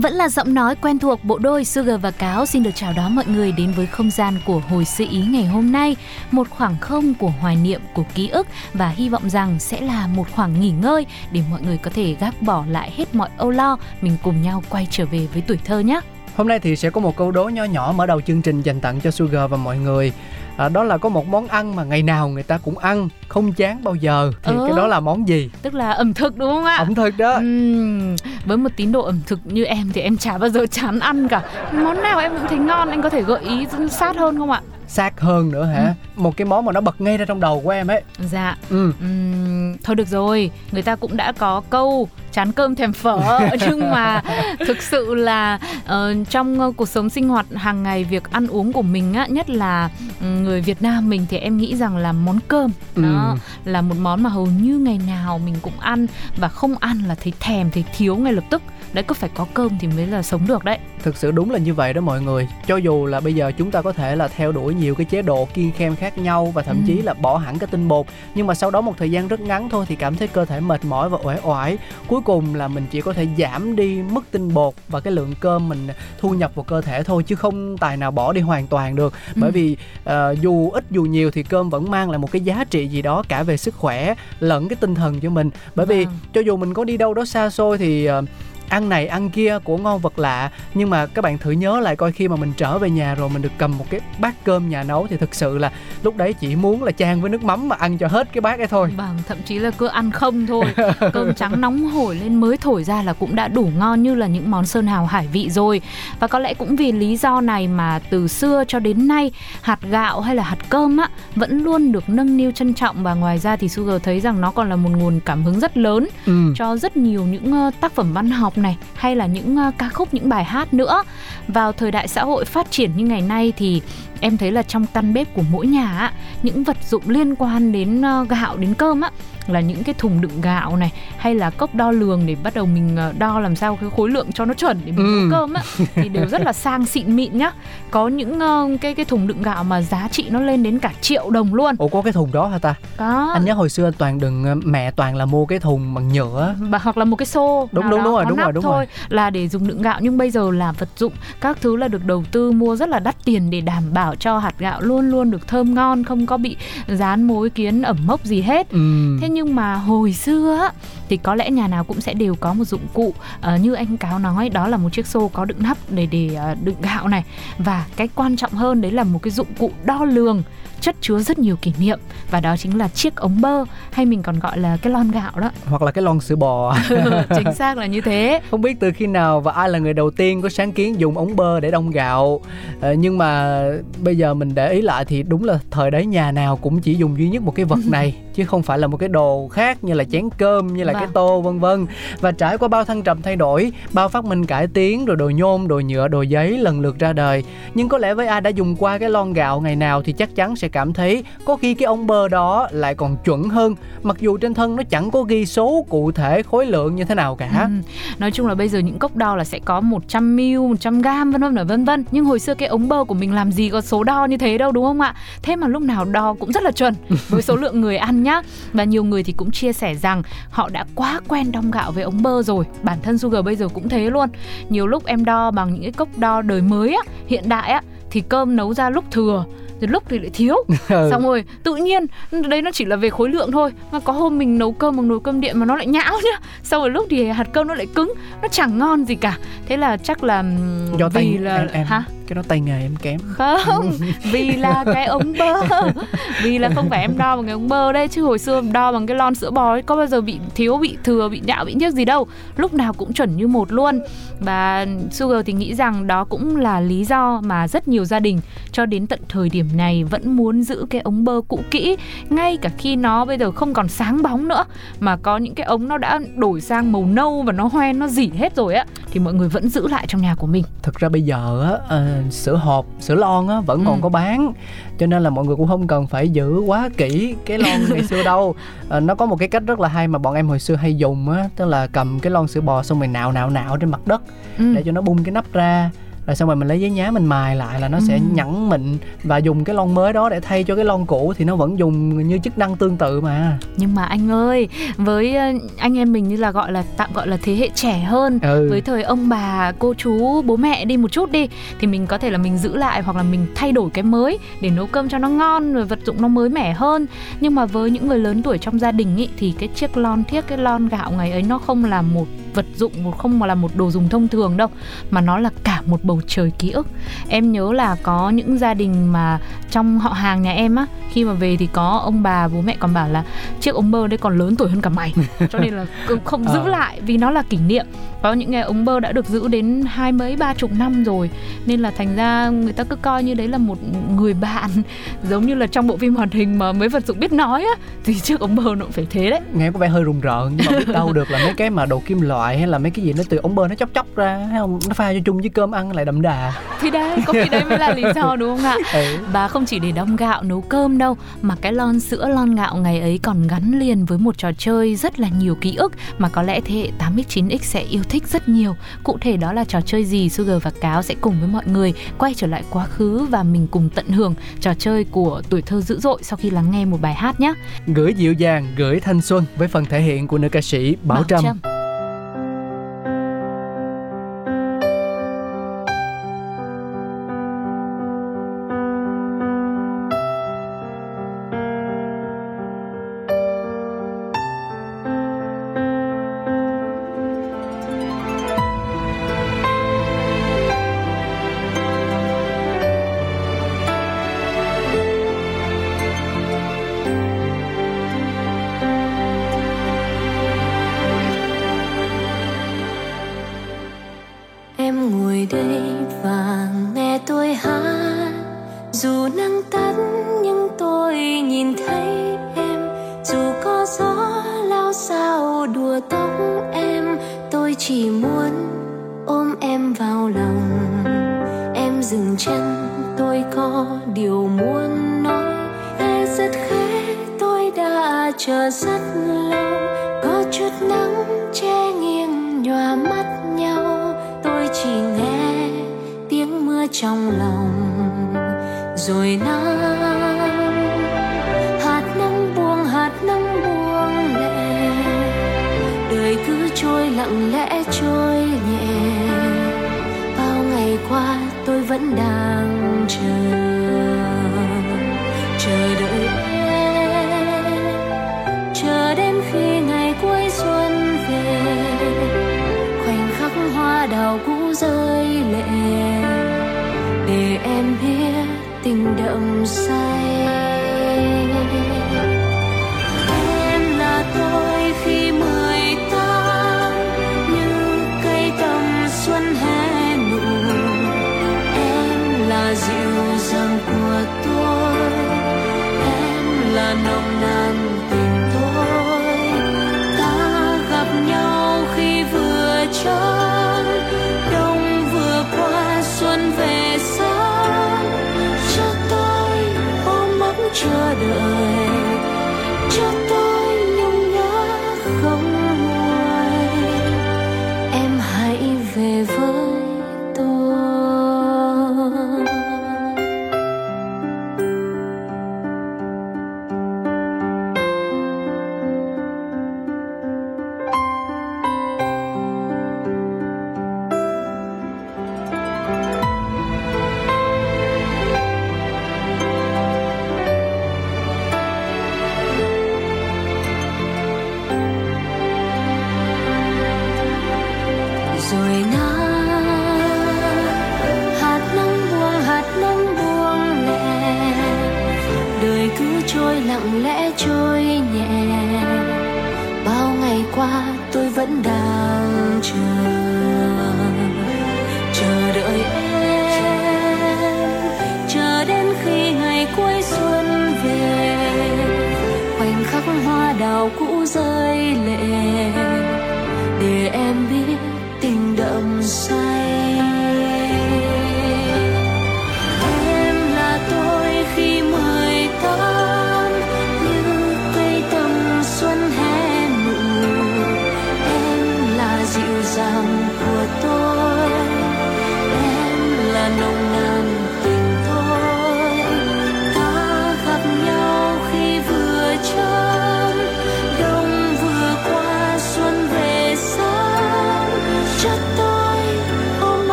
Vẫn là giọng nói quen thuộc bộ đôi Sugar và Cáo xin được chào đón mọi người đến với không gian của hồi sự ý ngày hôm nay Một khoảng không của hoài niệm, của ký ức Và hy vọng rằng sẽ là một khoảng nghỉ ngơi Để mọi người có thể gác bỏ lại hết mọi âu lo Mình cùng nhau quay trở về với tuổi thơ nhé Hôm nay thì sẽ có một câu đố nho nhỏ mở đầu chương trình dành tặng cho Sugar và mọi người à, Đó là có một món ăn mà ngày nào người ta cũng ăn Không chán bao giờ Thì Ừ. cái đó là món gì? Tức là ẩm thực đúng không ạ? Ẩm thực đó Ừm, với một tín đồ ẩm thực như em thì em chả bao giờ chán ăn cả Món nào em cũng thấy ngon Anh có thể gợi ý sát hơn không ạ? Sát hơn nữa hả? Ừ. Một cái món mà nó bật ngay ra trong đầu của em ấy Dạ ừ. Ừm, thôi được rồi, người ta cũng đã có câu chán cơm thèm phở. Nhưng mà thực sự là ờ, trong ờ, cuộc sống sinh hoạt hàng ngày việc ăn uống của mình á, nhất là ừ, người Việt Nam mình thì em nghĩ rằng là món cơm đó là một món mà hầu như ngày nào mình cũng ăn. Và không ăn là thấy thèm thấy thiếu ngay lập tức. Đấy cứ phải có cơm thì mới là sống được đấy. Thực sự đúng là như vậy đó mọi người Cho dù là bây giờ chúng ta có thể là theo đuổi nhiều cái chế độ kiêng khem khác nhau Và thậm Ừ. chí là bỏ hẳn cái tinh bột Nhưng mà sau đó một thời gian rất ngắn thôi Thì cảm thấy cơ thể mệt mỏi và uể oải Cuối cùng là mình chỉ có thể giảm đi mức tinh bột Và cái lượng cơm mình thu nhập vào cơ thể thôi Chứ không tài nào bỏ đi hoàn toàn được Bởi Ừ. vì ờ, dù ít dù nhiều thì cơm vẫn mang lại một cái giá trị gì đó Cả về sức khỏe lẫn cái tinh thần cho mình Bởi vì Vâng. cho dù mình có đi đâu đó xa xôi thì ờ, ăn này ăn kia của ngon vật lạ. Nhưng mà các bạn thử nhớ lại coi khi mà mình trở về nhà rồi mình được cầm một cái bát cơm nhà nấu thì thực sự là lúc đấy chỉ muốn là chan với nước mắm mà ăn cho hết cái bát ấy thôi. Vâng, thậm chí là cứ ăn không thôi. Cơm trắng nóng hổi lên mới thổi ra là cũng đã đủ ngon như là những món sơn hào hải vị rồi. Và có lẽ cũng vì lý do này mà từ xưa cho đến nay Hạt gạo hay là hạt cơm á Vẫn luôn được nâng niu trân trọng. Và ngoài ra thì Sugar thấy rằng nó còn là một nguồn cảm hứng rất lớn ừ. cho rất nhiều những ờ, tác phẩm văn học này hay là những ờ, ca khúc những bài hát nữa vào thời đại xã hội phát triển như ngày nay thì em thấy là trong căn bếp của mỗi nhà á, những vật dụng liên quan đến ờ, gạo đến cơm á là những cái thùng đựng gạo này hay là cốc đo lường để bắt đầu mình ờ, đo làm sao cái khối lượng cho nó chuẩn để mình Ừ. nấu cơm á thì đều rất là sang xịn mịn nhá. Có những ờ, cái cái thùng đựng gạo mà giá trị nó lên đến cả triệu đồng luôn. Ủa có cái thùng đó hả ta? Có. Anh nhớ hồi xưa toàn đừng ờ, mẹ toàn là mua cái thùng bằng nhựa và hoặc là một cái xô Đúng, đúng, đúng rồi, đúng rồi, đúng thôi rồi. là để dùng đựng gạo. Nhưng bây giờ là vật dụng các thứ là được đầu tư mua rất là đắt tiền để đảm bảo cho hạt gạo luôn luôn được thơm ngon không có bị dán mối kiến ẩm mốc gì hết. Ừ. Thế nhưng mà hồi xưa á, thì có lẽ nhà nào cũng sẽ đều có một dụng cụ ờ, như anh cáo nói đó là một chiếc xô có đựng nắp để để ờ, đựng gạo này. Và cái quan trọng hơn đấy là một cái dụng cụ đo lường chất chứa rất nhiều kỷ niệm. Và đó chính là chiếc ống bơ hay mình còn gọi là cái lon gạo đó. Hoặc là cái lon sữa bò. Chính xác là như thế. Không biết từ khi nào và ai là người đầu tiên có sáng kiến dùng ống bơ để đông gạo. Ờ, nhưng mà bây giờ mình để ý lại thì đúng là thời đấy nhà nào cũng chỉ dùng duy nhất một cái vật này chứ không phải là một cái đồ khác như là chén cơm như là cái Vâng. tô vân vân và trải qua bao thăng trầm thay đổi bao phát minh cải tiến rồi đồ nhôm đồ nhựa đồ giấy lần lượt ra đời nhưng có lẽ với ai đã dùng qua cái lon gạo ngày nào thì chắc chắn sẽ cảm thấy có khi cái ống bơ đó lại còn chuẩn hơn mặc dù trên thân nó chẳng có ghi số cụ thể khối lượng như thế nào cả Ừ. Nói chung là bây giờ những cốc đo là sẽ có 100 ml, 100 gram vân vân và vân vân. Nhưng hồi xưa cái ống bơ của mình làm gì có số đo như thế đâu đúng không ạ? Thế mà lúc nào đo cũng rất là chuẩn với số lượng người ăn nhá. Và nhiều người thì cũng chia sẻ rằng họ đã quá quen đong gạo với ống bơ rồi. Bản thân Sugar bây giờ cũng thế luôn. Nhiều lúc em đo bằng những cái cốc đo đời mới á, hiện đại á thì cơm nấu ra lúc thừa rồi lúc thì lại thiếu Ừ. xong rồi tự nhiên đấy nó chỉ là về khối lượng thôi mà có hôm mình nấu cơm bằng nồi cơm điện mà nó lại nhão nhá xong rồi lúc thì hạt cơm nó lại cứng nó chẳng ngon gì cả thế là chắc là do tay vì là em, em hả cái đó tay nghề em kém. Không vì là cái ống bơ. Vì là không phải em đo bằng cái ống bơ đây chứ hồi xưa em đo bằng cái lon sữa bò ấy có bao giờ bị thiếu bị thừa bị nhạo bị nhức gì đâu. Lúc nào cũng chuẩn như một luôn. Và Sugar thì nghĩ rằng đó cũng là lý do mà rất nhiều gia đình cho đến tận thời điểm này vẫn muốn giữ cái ống bơ cũ kỹ. Ngay cả khi nó bây giờ không còn sáng bóng nữa mà có những cái ống nó đã đổi sang màu nâu và nó hoen nó dỉ hết rồi á thì mọi người vẫn giữ lại trong nhà của mình. Thực ra bây giờ á ờ, sữa hộp sữa lon á vẫn còn Ừ. có bán cho nên là mọi người cũng không cần phải giữ quá kỹ cái lon ngày xưa đâu à, nó có một cái cách rất là hay mà bọn em hồi xưa hay dùng á tức là cầm cái lon sữa bò xong rồi nạo nạo nạo trên mặt đất Ừ. để cho nó bung cái nắp ra rồi xong rồi mình lấy giấy nhá mình mài lại là nó sẽ Ừ. nhẵn mịn và dùng cái lon mới đó để thay cho cái lon cũ thì nó vẫn dùng như chức năng tương tự mà. Nhưng mà anh ơi với ờ, anh em mình như là gọi là tạm gọi là thế hệ trẻ hơn ừ. với thời ông bà cô chú bố mẹ đi một chút đi thì mình có thể là mình giữ lại hoặc là mình thay đổi cái mới để nấu cơm cho nó ngon rồi vật dụng nó mới mẻ hơn. Nhưng mà với những người lớn tuổi trong gia đình ý, thì cái chiếc lon thiếc cái lon gạo ngày ấy nó không là một vật dụng một không mà là một đồ dùng thông thường đâu mà nó là cả một bầu trời ký ức. Em nhớ là có những gia đình mà trong họ hàng nhà em á khi mà về thì có ông bà bố mẹ còn bảo là chiếc ống bơ đấy còn lớn tuổi hơn cả mày. Cho nên là không giữ Ờ. lại vì nó là kỷ niệm. Có những cái ống bơ đã được giữ đến hai mấy ba chục năm rồi nên là thành ra người ta cứ coi như đấy là một người bạn. Giống như là trong bộ phim hoạt hình mà mấy vật dụng biết nói á thì chiếc ống bơ nó cũng phải thế đấy. Nghe có vẻ hơi rùng rợn nhưng mà biết đâu được là mấy cái mà đồ kim loại hay là mấy cái gì nó từ ống bơ nó chóc chóc ra thấy không? Nó pha cho chung với cơm ăn lại đậm đà. Thì đấy có khi đấy mới là lý do đúng không ạ? Ừ. Và không chỉ để đong gạo nấu cơm đâu Mà cái lon sữa lon gạo ngày ấy còn gắn liền với một trò chơi rất là nhiều ký ức Mà có lẽ thế hệ 8X 9X sẽ yêu thích rất nhiều. Cụ thể đó là trò chơi gì Sugar và Cáo sẽ cùng với mọi người quay trở lại quá khứ Và mình cùng tận hưởng trò chơi của tuổi thơ dữ dội sau khi lắng nghe một bài hát nhé gửi dịu dàng gửi thanh xuân với phần thể hiện của nữ ca sĩ bảo, trâm. Em dừng chân, tôi có điều muốn nói. Khẽ rất khẽ, tôi đã chờ rất lâu. Có chút nắng che nghiêng nhòa mắt nhau. Tôi chỉ nghe tiếng mưa trong lòng, rồi nắng. Hạt nắng buông, hạt nắng buông lệ đời cứ trôi lặng lẽ trôi vẫn đang chờ. Chờ đợi em. Chờ đến khi ngày cuối xuân về. Khoảnh khắc hoa đào cũ rơi lệ. Để em biết tình đậm say.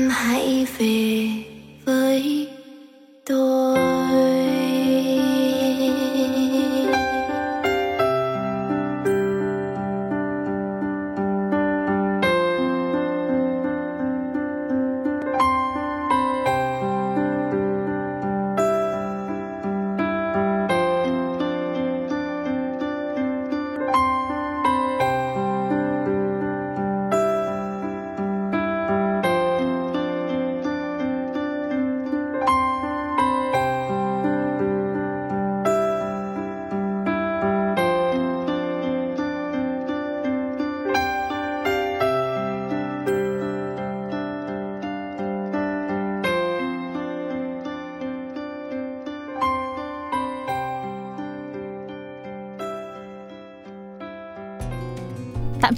Em hãy về với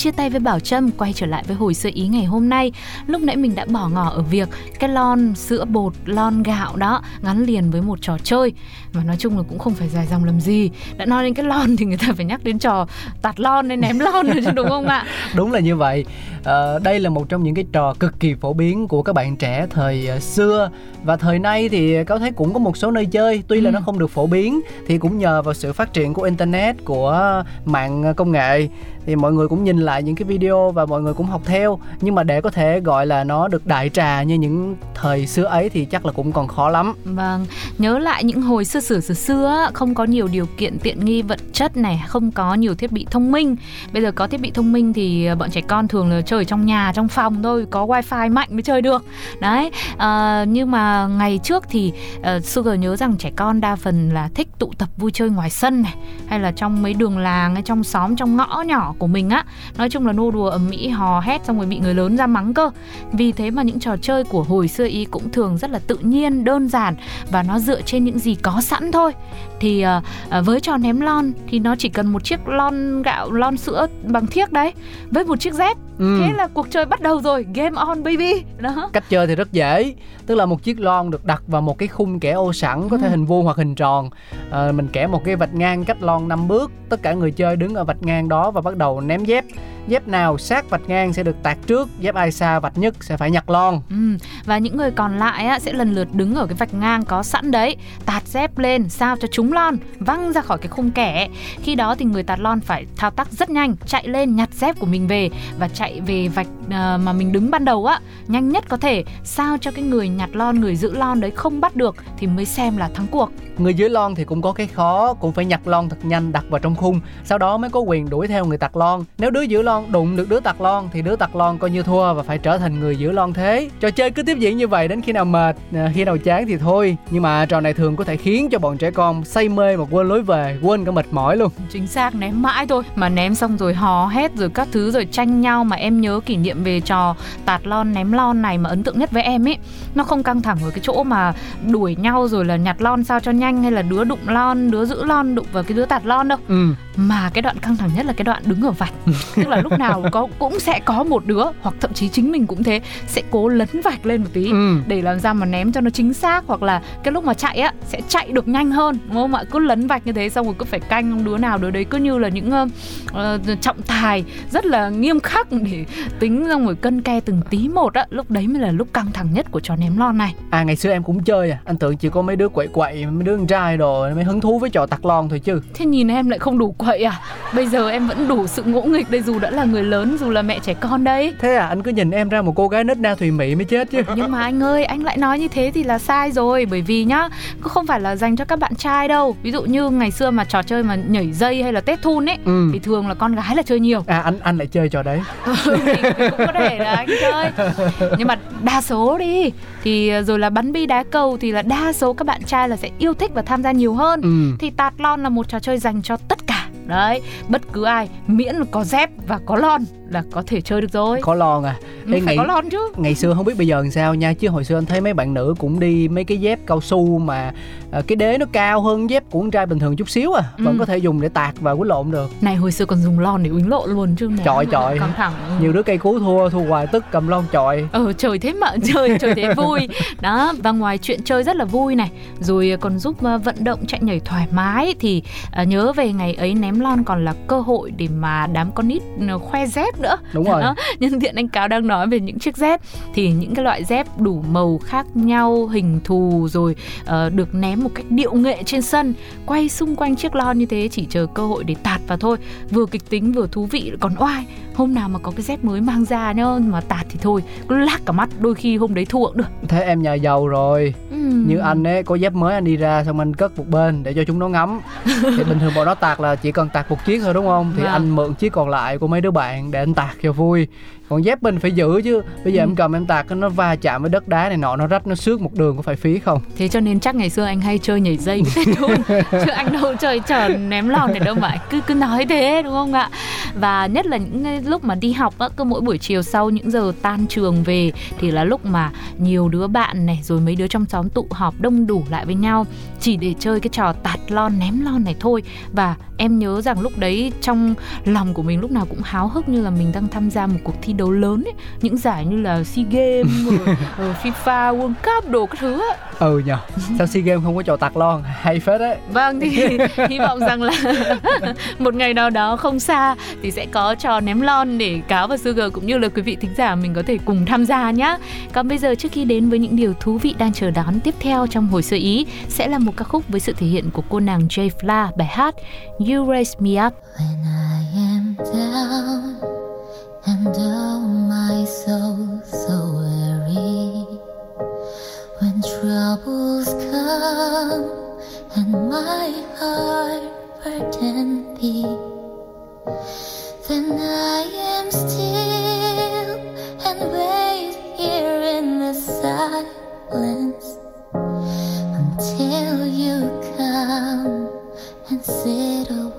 chia tay với Bảo Trâm quay trở lại với hồi sơ ý ngày hôm nay. Lúc nãy mình đã bỏ ngỏ ở việc cái lon sữa bột lon gạo đó gắn liền với một trò chơi. Mà nói chung là cũng không phải dài dòng làm gì. Đã nói đến cái lon thì người ta phải nhắc đến trò tạt lon hay ném lon rồi chứ đúng không ạ? Đúng là như vậy. Ờ, đây là một trong những cái trò cực kỳ phổ biến của các bạn trẻ thời ờ, xưa. Và thời nay thì có thấy cũng có một số nơi chơi. Tuy là Ừ. nó không được phổ biến thì cũng nhờ vào sự phát triển của internet của mạng công nghệ. Thì mọi người cũng nhìn lại những cái video và mọi người cũng học theo nhưng mà để có thể gọi là nó được đại trà như những thời xưa ấy thì chắc là cũng còn khó lắm Vâng, nhớ lại những hồi xưa xưa xưa xưa không có nhiều điều kiện tiện nghi vật chất này, không có nhiều thiết bị thông minh. Bây giờ có thiết bị thông minh thì ờ, bọn trẻ con thường là chơi trong nhà, trong phòng thôi, có wifi mạnh mới chơi được. Đấy, à, nhưng mà ngày trước thì uh, Sugar nhớ rằng trẻ con đa phần là thích tụ tập vui chơi ngoài sân này, hay là trong mấy đường làng, hay trong xóm, trong ngõ nhỏ của mình á. Nói chung là nô đùa ầm mỹ hò hét xong rồi bị người lớn ra mắng cơ. Vì thế mà những trò chơi của hồi xưa ý cũng thường rất là tự nhiên, đơn giản và nó dựa trên những gì có sẵn thôi thì ờ, ờ, với trò ném lon thì nó chỉ cần một chiếc lon gạo lon sữa bằng thiếc đấy với một chiếc dép ừ. thế là cuộc chơi bắt đầu rồi game on baby đó cách chơi thì rất dễ tức là một chiếc lon được đặt vào một cái khung kẻ ô sẵn có thể Ừ. hình vuông hoặc hình tròn à, mình kẻ một cái vạch ngang cách lon 5 bước tất cả người chơi đứng ở vạch ngang đó và bắt đầu ném dép dép nào sát vạch ngang sẽ được tạt trước dép ai xa vạch nhất sẽ phải nhặt lon. Ừ, và những người còn lại á, sẽ lần lượt đứng ở cái vạch ngang có sẵn đấy tạt dép lên sao cho trúng lon văng ra khỏi cái khung kẻ. Khi đó thì người tạt lon phải thao tác rất nhanh chạy lên nhặt dép của mình về và chạy về vạch ờ, mà mình đứng ban đầu á nhanh nhất có thể. Sao cho cái người nhặt lon người giữ lon đấy không bắt được thì mới xem là thắng cuộc. Người dưới lon thì cũng có cái khó cũng phải nhặt lon thật nhanh đặt vào trong khung sau đó mới có quyền đuổi theo người tạt lon. Nếu đứa giữ lon đụng được đứa tạt lon thì đứa tạt lon coi như thua và phải trở thành người giữ lon thế. Trò chơi cứ tiếp diễn như vậy đến khi nào mệt à, khi nào chán thì thôi. Nhưng mà trò này thường có thể khiến cho bọn trẻ con say mê mà quên lối về quên cả mệt mỏi luôn. Chính xác ném mãi thôi. Mà ném xong rồi hò hét rồi các thứ rồi tranh nhau mà em nhớ kỷ niệm về trò tạt lon ném lon này mà ấn tượng nhất với em ấy. Nó không căng thẳng ở cái chỗ mà đuổi nhau rồi là nhặt lon sao cho nhanh hay là đứa đụng lon đứa giữ lon đụng vào cái đứa tạt lon đâu. Ừ. Mà cái đoạn căng thẳng nhất là cái đoạn đứng ở vạch. Tức là lúc nào có cũng sẽ có một đứa hoặc thậm chí chính mình cũng thế sẽ cố lấn vạch lên một tí ừ. để làm sao mà ném cho nó chính xác hoặc là cái lúc mà chạy á sẽ chạy được nhanh hơn đúng không ạ? Cứ lấn vạch như thế xong rồi cứ phải canh đứa nào đứa đấy cứ như là những ờ, trọng tài rất là nghiêm khắc để tính xong rồi cân ke từng tí một á lúc đấy mới là lúc căng thẳng nhất của trò ném lon này. À ngày xưa em cũng chơi à anh tưởng chỉ có mấy đứa quậy quậy mấy đứa con trai đồ mới hứng thú với trò tạt lon thôi chứ. Thế nhìn em lại không đủ quậy à? Bây giờ em vẫn đủ sự ngỗ nghịch đây dù đã vẫn là người lớn dù là mẹ trẻ con đấy. Thế à anh cứ nhìn em ra một cô gái nết na thùy mị mới chết chứ. Nhưng mà anh ơi anh lại nói như thế thì là sai rồi bởi vì nhá không phải là dành cho các bạn trai đâu. Ví dụ như ngày xưa mà trò chơi mà nhảy dây hay là tết thun ấy ừ. thì thường là con gái là chơi nhiều. À anh anh lại chơi trò đấy. Ừ, cũng có thể là anh chơi. Nhưng mà đa số đi thì rồi là bắn bi đá cầu thì là đa số các bạn trai là sẽ yêu thích và tham gia nhiều hơn. Ừ. thì tạt lon là một trò chơi dành cho tất cả đấy bất cứ ai miễn có dép và có lon là có thể chơi được rồi. Có lon à phải ngày, có lon chứ. ngày xưa không biết bây giờ làm sao nha chứ hồi xưa anh thấy mấy bạn nữ cũng đi mấy cái dép cao su mà à, cái đế nó cao hơn dép của con trai bình thường chút xíu à ừ. vẫn có thể dùng để tạt và quýnh lộn được. Này hồi xưa còn dùng lon để quýnh lộn luôn chứ chọi chọi. Căng thẳng. Nhiều đứa cây cú thua thua hoài tức cầm lon chọi. Ờ trời thế mà trời trời thế vui. Đó và ngoài chuyện chơi rất là vui này rồi còn giúp à, vận động chạy nhảy thoải mái thì uh, nhớ về ngày ấy ném lon còn là cơ hội để mà đám con nít à, khoe dép nữa. Đúng rồi. Đó. nhân tiện anh cáo đang nói về những chiếc dép. Thì những cái loại dép đủ màu khác nhau hình thù rồi uh, được ném một cách điệu nghệ trên sân quay xung quanh chiếc lon như thế chỉ chờ cơ hội để tạt vào thôi. Vừa kịch tính vừa thú vị còn oai. Hôm nào mà có cái dép mới mang ra nhá mà tạt thì thôi cứ lác cả mắt đôi khi hôm đấy thua cũng được. Thế em nhà giàu rồi. Như anh ấy có dép mới anh đi ra xong anh cất một bên để cho chúng nó ngắm. Thì bình thường bọn nó tạt là chỉ cần tạt một chiếc thôi đúng không? Thì à. anh mượn chiếc còn lại của mấy đứa bạn để anh tạt cho vui còn dép mình phải giữ chứ. Bây giờ ừ. em cầm em tạt nó va chạm với đất đá này nọ nó rách nó xước một đường có phải phí không? Thế cho nên chắc ngày xưa anh hay chơi nhảy dây với chứ anh đâu chơi tròn ném lon này đâu mà. Cứ cứ nói thế đúng không ạ? Và nhất là những lúc mà đi học á cứ mỗi buổi chiều sau những giờ tan trường về thì là lúc mà nhiều đứa bạn này rồi mấy đứa trong xóm tụ họp đông đủ lại với nhau chỉ để chơi cái trò tạt lon ném lon này thôi. Và em nhớ rằng lúc đấy trong lòng của mình lúc nào cũng háo hức như là mình đang tham gia một cuộc thi đấu lớn ấy những giải như là sea games rồi, rồi fifa world cup đồ các thứ ấy. ừ nhờ sao sea games không có trò tạt lon hay phết đấy. Vâng thì hy vọng rằng là một ngày nào đó không xa thì sẽ có trò ném lon để cáo và sugar cũng như là quý vị thính giả mình có thể cùng tham gia nhé còn bây giờ trước khi đến với những điều thú vị đang chờ đón tiếp theo trong hồi sơ ý sẽ là một ca khúc với sự thể hiện của cô nàng Jay Fla bài hát You Raise Me Up. When I am down and oh my soul so weary. When troubles come and my heart burden be Then I am still and wait here in the silence Until you come and sit a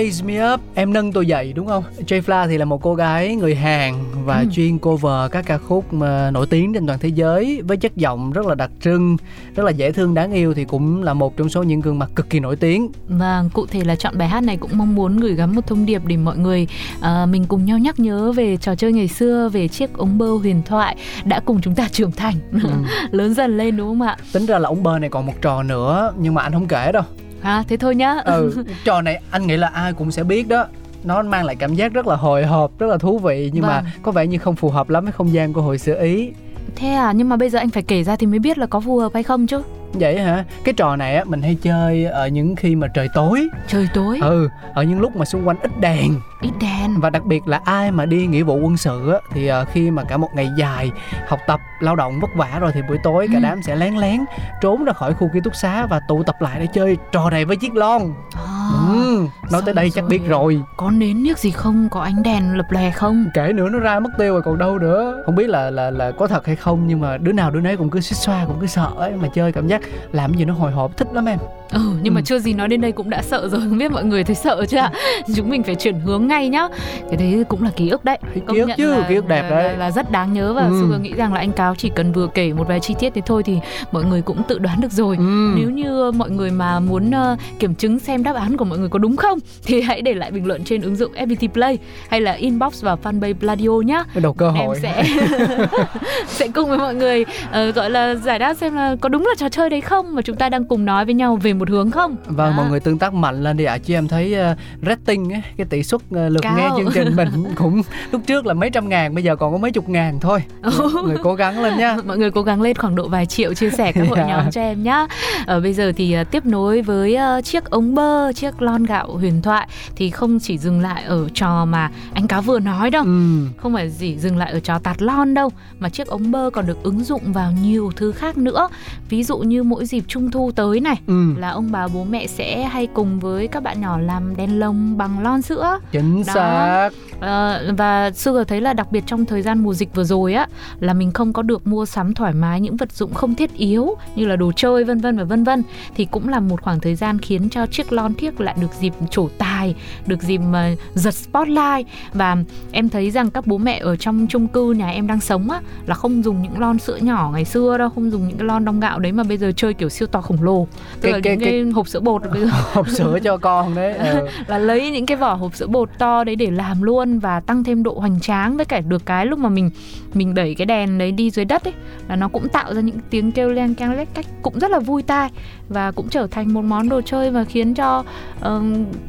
Raise Me Up, em nâng tôi dậy đúng không? Jay Fla thì là một cô gái người Hàn và ừ. chuyên cover các ca khúc mà nổi tiếng trên toàn thế giới với chất giọng rất là đặc trưng, rất là dễ thương đáng yêu thì cũng là một trong số những gương mặt cực kỳ nổi tiếng. Vâng, cụ thể là chọn bài hát này cũng mong muốn gửi gắm một thông điệp để mọi người uh, mình cùng nhau nhắc nhớ về trò chơi ngày xưa, về chiếc ống bơ huyền thoại đã cùng chúng ta trưởng thành, ừ. lớn dần lên đúng không ạ? Tính ra là ống bơ này còn một trò nữa nhưng mà anh không kể đâu à thế thôi nhá. Ừ trò này anh nghĩ là ai cũng sẽ biết đó. Nó mang lại cảm giác rất là hồi hộp rất là thú vị nhưng vâng. mà có vẻ như không phù hợp lắm với không gian của hội xưa ý. Thế à? Nhưng mà bây giờ anh phải kể ra thì mới biết là có phù hợp hay không chứ vậy hả? Cái trò này á mình hay chơi ở những khi mà trời tối. Trời tối? Ừ ở những lúc mà xung quanh ít đèn. Ít đèn. Và đặc biệt là ai mà đi nghĩa vụ quân sự á thì uh, khi mà cả một ngày dài học tập lao động vất vả rồi thì buổi tối cả ừ. đám sẽ lén lén trốn ra khỏi khu ký túc xá và tụ tập lại để chơi trò này với chiếc lon. À, ừ, nói tới đây chắc biết rồi. Có nến niếc gì không? Có ánh đèn lập lè không? Kể nữa nó ra mất tiêu rồi còn đâu nữa. Không biết là là là có thật hay không nhưng mà đứa nào đứa nấy cũng cứ xích xoa cũng cứ sợ ấy mà chơi cảm giác làm gì nó hồi hộp thích lắm em ừ nhưng ừ. mà chưa gì nói đến đây cũng đã sợ rồi không biết mọi người thấy sợ chưa ạ? Chúng mình phải chuyển hướng ngay nhá. Cái đấy cũng là ký ức đấy. Công ký ức chứ là, ký ức đẹp đấy là, là rất đáng nhớ và ừ. nghĩ rằng là anh cáo chỉ cần vừa kể một vài chi tiết thế thôi thì mọi người cũng tự đoán được rồi. Ừ. nếu như mọi người mà muốn uh, kiểm chứng xem đáp án của mọi người có đúng không thì hãy để lại bình luận trên ứng dụng FPT Play hay là inbox vào fanpage Pladio nhá. Đầu cơ hội. em sẽ sẽ cùng với mọi người uh, gọi là giải đáp xem là có đúng là trò chơi đấy không mà chúng ta đang cùng nói với nhau về một hướng không vâng à. mọi người tương tác mạnh lên đi ạ à. chứ em thấy uh, rating ấy, cái tỷ suất uh, lượt Cao. nghe chương trình mình cũng lúc trước là mấy trăm ngàn bây giờ còn có mấy chục ngàn thôi mọi người cố gắng lên nhá mọi người cố gắng lên khoảng độ vài triệu chia sẻ các hội yeah. nhóm cho em nhá ở ờ, bây giờ thì uh, tiếp nối với uh, chiếc ống bơ chiếc lon gạo huyền thoại thì không chỉ dừng lại ở trò mà anh cá vừa nói đâu ừ. không phải chỉ dừng lại ở trò tạt lon đâu mà chiếc ống bơ còn được ứng dụng vào nhiều thứ khác nữa ví dụ như mỗi dịp trung thu tới này ừ. là ông bà bố mẹ sẽ hay cùng với các bạn nhỏ làm đèn lồng bằng lon sữa. Chính Đó. xác. À, và Sugar thấy là đặc biệt trong thời gian mùa dịch vừa rồi á là mình không có được mua sắm thoải mái những vật dụng không thiết yếu như là đồ chơi vân vân và vân vân thì cũng là một khoảng thời gian khiến cho chiếc lon thiếc lại được dịp trổ tài được dịp uh, giật spotlight. Và em thấy rằng các bố mẹ ở trong chung cư nhà em đang sống á là không dùng những lon sữa nhỏ ngày xưa đâu không dùng những cái lon đong gạo đấy mà bây giờ chơi kiểu siêu to khổng lồ. Tức cái, là cái, những cái, cái hộp sữa bột bây giờ. Hộp sữa cho con đấy ừ. là lấy những cái vỏ hộp sữa bột to đấy để làm luôn và tăng thêm độ hoành tráng. Với cả được cái lúc mà mình mình đẩy cái đèn đấy đi dưới đất ấy là nó cũng tạo ra những tiếng kêu len keng lét cách cũng rất là vui tai và cũng trở thành một món đồ chơi và khiến cho uh,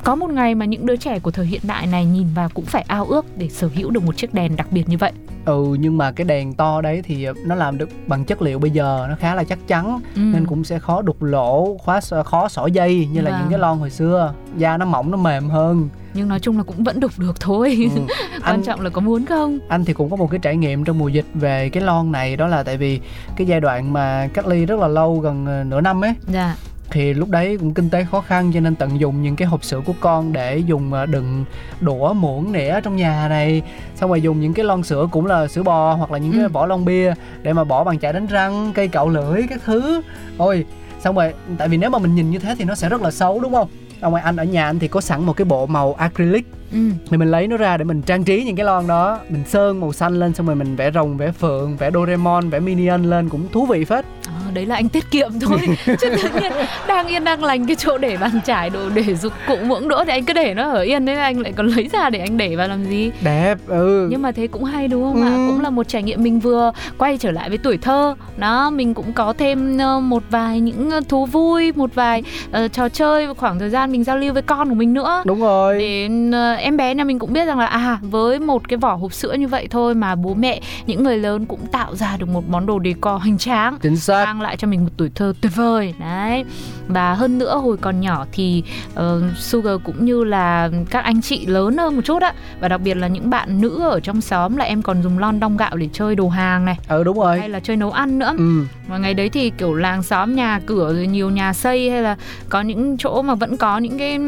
có một ngày mà những đứa trẻ của thời hiện đại này nhìn vào cũng phải ao ước để sở hữu được một chiếc đèn đặc biệt như vậy. Ừ nhưng mà cái đèn to đấy thì nó làm được bằng chất liệu bây giờ nó khá là chắc chắn ừ. nên cũng sẽ khó đục lỗ khóa khó xỏ dây như là vâng. những cái lon hồi xưa. Da nó mỏng nó mềm hơn. Nhưng nói chung là cũng vẫn đục được thôi. Ừ. quan anh, trọng là có muốn không? anh thì cũng có một cái trải nghiệm trong mùa dịch về cái lon này đó là tại vì cái giai đoạn mà cách ly rất là lâu gần ờ, nửa năm ấy. Dạ thì lúc đấy cũng kinh tế khó khăn cho nên tận dụng những cái hộp sữa của con để dùng ờ, đựng đũa muỗng nĩa trong nhà này. Xong rồi dùng những cái lon sữa cũng là sữa bò hoặc là những ừ. cái vỏ lon bia để mà bỏ bằng chải đánh răng cây cạo lưỡi các thứ. Ôi xong rồi tại vì nếu mà mình nhìn như thế thì nó sẽ rất là xấu đúng không? Ở ngoài anh ở nhà anh thì có sẵn một cái bộ màu acrylic ừ. thì mình lấy nó ra để mình trang trí những cái lon đó. Mình sơn màu xanh lên xong rồi mình vẽ rồng vẽ phượng vẽ doraemon vẽ minion lên cũng thú vị phết. À, đấy là anh tiết kiệm thôi. Chứ tự nhiên đang yên đang lành cái chỗ để bàn trải đồ để dụng cụ muỗng đũa thì anh cứ để nó ở yên. Đấy anh lại còn lấy ra để anh để vào làm gì? Đẹp ừ. Nhưng mà thế cũng hay đúng không ừ. ạ? Cũng là một trải nghiệm mình vừa quay trở lại với tuổi thơ. Đó mình cũng có thêm ờ, một vài những ờ, thú vui một vài uh, trò chơi khoảng thời gian mình giao lưu với con của mình nữa. Đúng rồi. Để uh, em bé nhà mình cũng biết rằng là à với một cái vỏ hộp sữa như vậy thôi mà bố mẹ những người lớn cũng tạo ra được một món đồ decor hoành tráng chính xác. mang lại cho mình một tuổi thơ tuyệt vời. Đấy. Và hơn nữa hồi còn nhỏ thì uh, Sugar cũng như là các anh chị lớn hơn một chút á. Và đặc biệt là những bạn nữ ở trong xóm là em còn dùng lon đong gạo để chơi đồ hàng này. Ừ đúng rồi. Hay là chơi nấu ăn nữa. Ừ. và ngày đấy thì kiểu làng xóm nhà cửa rồi nhiều nhà xây hay là có những chỗ mà vẫn có những cái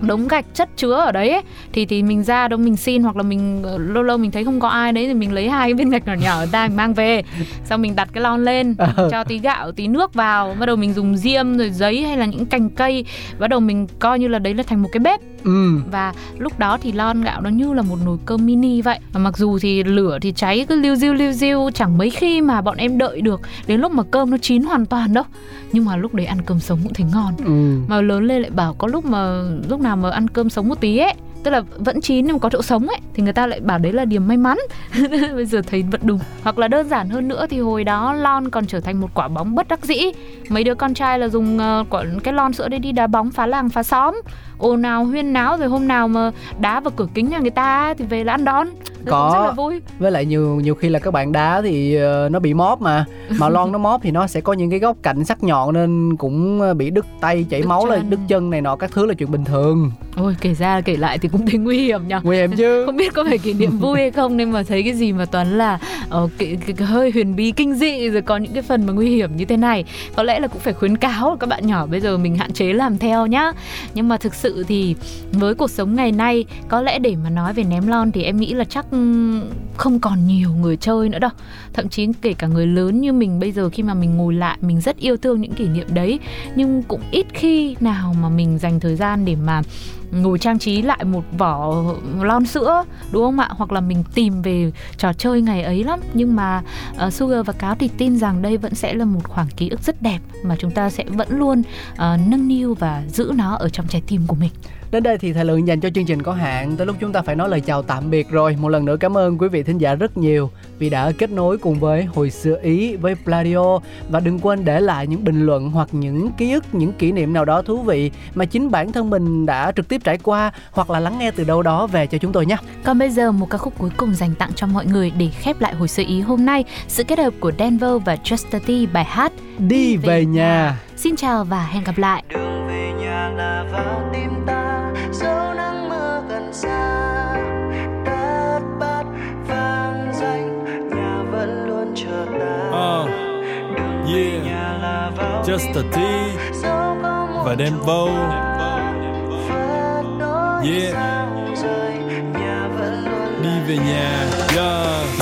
đống gạch chất chứa ở đấy ấy, thì thì mình ra đâu mình xin hoặc là mình ờ, lâu lâu mình thấy không có ai đấy thì mình lấy hai cái viên gạch nhỏ nhỏ ta mình mang về. Xong mình đặt cái lon lên ừ. cho tí gạo tí nước vào bắt đầu mình dùng diêm rồi giấy hay là những cành cây bắt đầu mình coi như là đấy là thành một cái bếp. Ừ. Và lúc đó thì lon gạo nó như là một nồi cơm mini vậy. Và mặc dù thì lửa thì cháy cứ liu riu liu riu chẳng mấy khi mà bọn em đợi được đến lúc mà cơm nó chín hoàn toàn đâu. Nhưng mà lúc đấy ăn cơm sống cũng thấy ngon. Ừ. Mà lớn lên lại bảo có lúc mà lúc nào mà ăn cơm sống một tí ấy tức là vẫn chín nhưng mà có chỗ sống ấy thì người ta lại bảo đấy là điểm may mắn. Bây giờ thấy vẫn đúng. Hoặc là đơn giản hơn nữa thì hồi đó lon còn trở thành một quả bóng bất đắc dĩ. Mấy đứa con trai là dùng uh, quả cái lon sữa đấy đi đá bóng phá làng phá xóm. Ồn nào huyên náo rồi hôm nào mà đá vào cửa kính nhà người ta thì về là ăn đón. Rất- Có. rất là vui. Với lại nhiều nhiều khi là các bạn đá thì ờ, nó bị móp mà. Mà lon nó móp thì nó sẽ có những cái góc cạnh sắc nhọn nên cũng ờ, bị đứt tay chảy Đứt máu là chân. đứt chân này nọ các thứ là chuyện bình thường ôi kể ra kể lại thì cũng thấy nguy hiểm nhở nguy hiểm chứ. Không biết có phải kỷ niệm vui hay không nhưng mà thấy cái gì mà toàn là ờ, cái, cái, cái hơi huyền bí kinh dị rồi có những cái phần mà nguy hiểm như thế này. Có lẽ là cũng phải khuyến cáo các bạn nhỏ bây giờ mình hạn chế làm theo nhá. Nhưng mà thực sự thì với cuộc sống ngày nay có lẽ để mà nói về ném lon thì em nghĩ là chắc không còn nhiều người chơi nữa đâu. Thậm chí kể cả người lớn như mình bây giờ khi mà mình ngồi lại mình rất yêu thương những kỷ niệm đấy. Nhưng cũng ít khi nào mà mình dành thời gian để mà ngồi trang trí lại một vỏ lon sữa đúng không ạ? Hoặc là mình tìm về trò chơi ngày ấy lắm. Nhưng mà uh, Sugar và Cáo thì tin rằng đây vẫn sẽ là một khoảng ký ức rất đẹp mà chúng ta sẽ vẫn luôn uh, nâng niu và giữ nó ở trong trái tim của mình. Đến đây thì thời lượng dành cho chương trình có hạn. Tới lúc chúng ta phải nói lời chào tạm biệt rồi. Một lần nữa cảm ơn quý vị thính giả rất nhiều. Vì đã kết nối cùng với Hồi xưa Ý với Pladio. Và đừng quên để lại những bình luận Hoặc những ký ức, những kỷ niệm nào đó thú vị Mà chính bản thân mình đã trực tiếp trải qua Hoặc là lắng nghe từ đâu đó về cho chúng tôi nhé. Còn bây giờ một ca khúc cuối cùng dành tặng cho mọi người để khép lại hồi sơ ý hôm nay. Sự kết hợp của Denver và Just T bài hát Đi về nhà. Xin chào và hẹn gặp lại. Đường về nhà là vào tim ta dẫu Just a tea và đem vô Yeah. đi về nhà yeah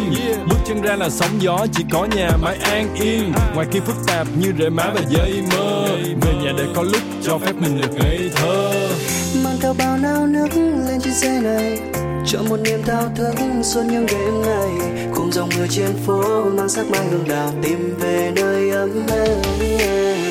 bước chân ra là sóng gió, chỉ có nhà mái an yên. Ngoài kia phức tạp như rễ má và dây mơ. Về nhà để có lúc cho phép mình được ngây thơ. Mang theo bao nao nước lên trên xe này. Cho một niềm thao thức suốt những đêm ngày. Cùng dòng mưa trên phố mang sắc mai hương đào tìm về nơi ấm êm.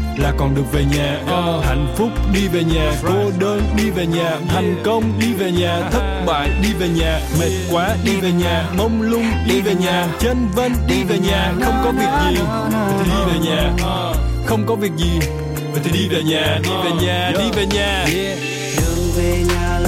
là còn được về nhà Ờ, hạnh phúc đi về nhà cô đơn đi về nhà thành công đi về nhà thất bại đi về nhà mệt quá đi về nhà mông lung đi về nhà chân vân đi về nhà không có việc gì vậy thì đi về nhà Ờ, không có việc gì vậy thì đi về nhà đi về nhà đi về nhà đường về nhà là vào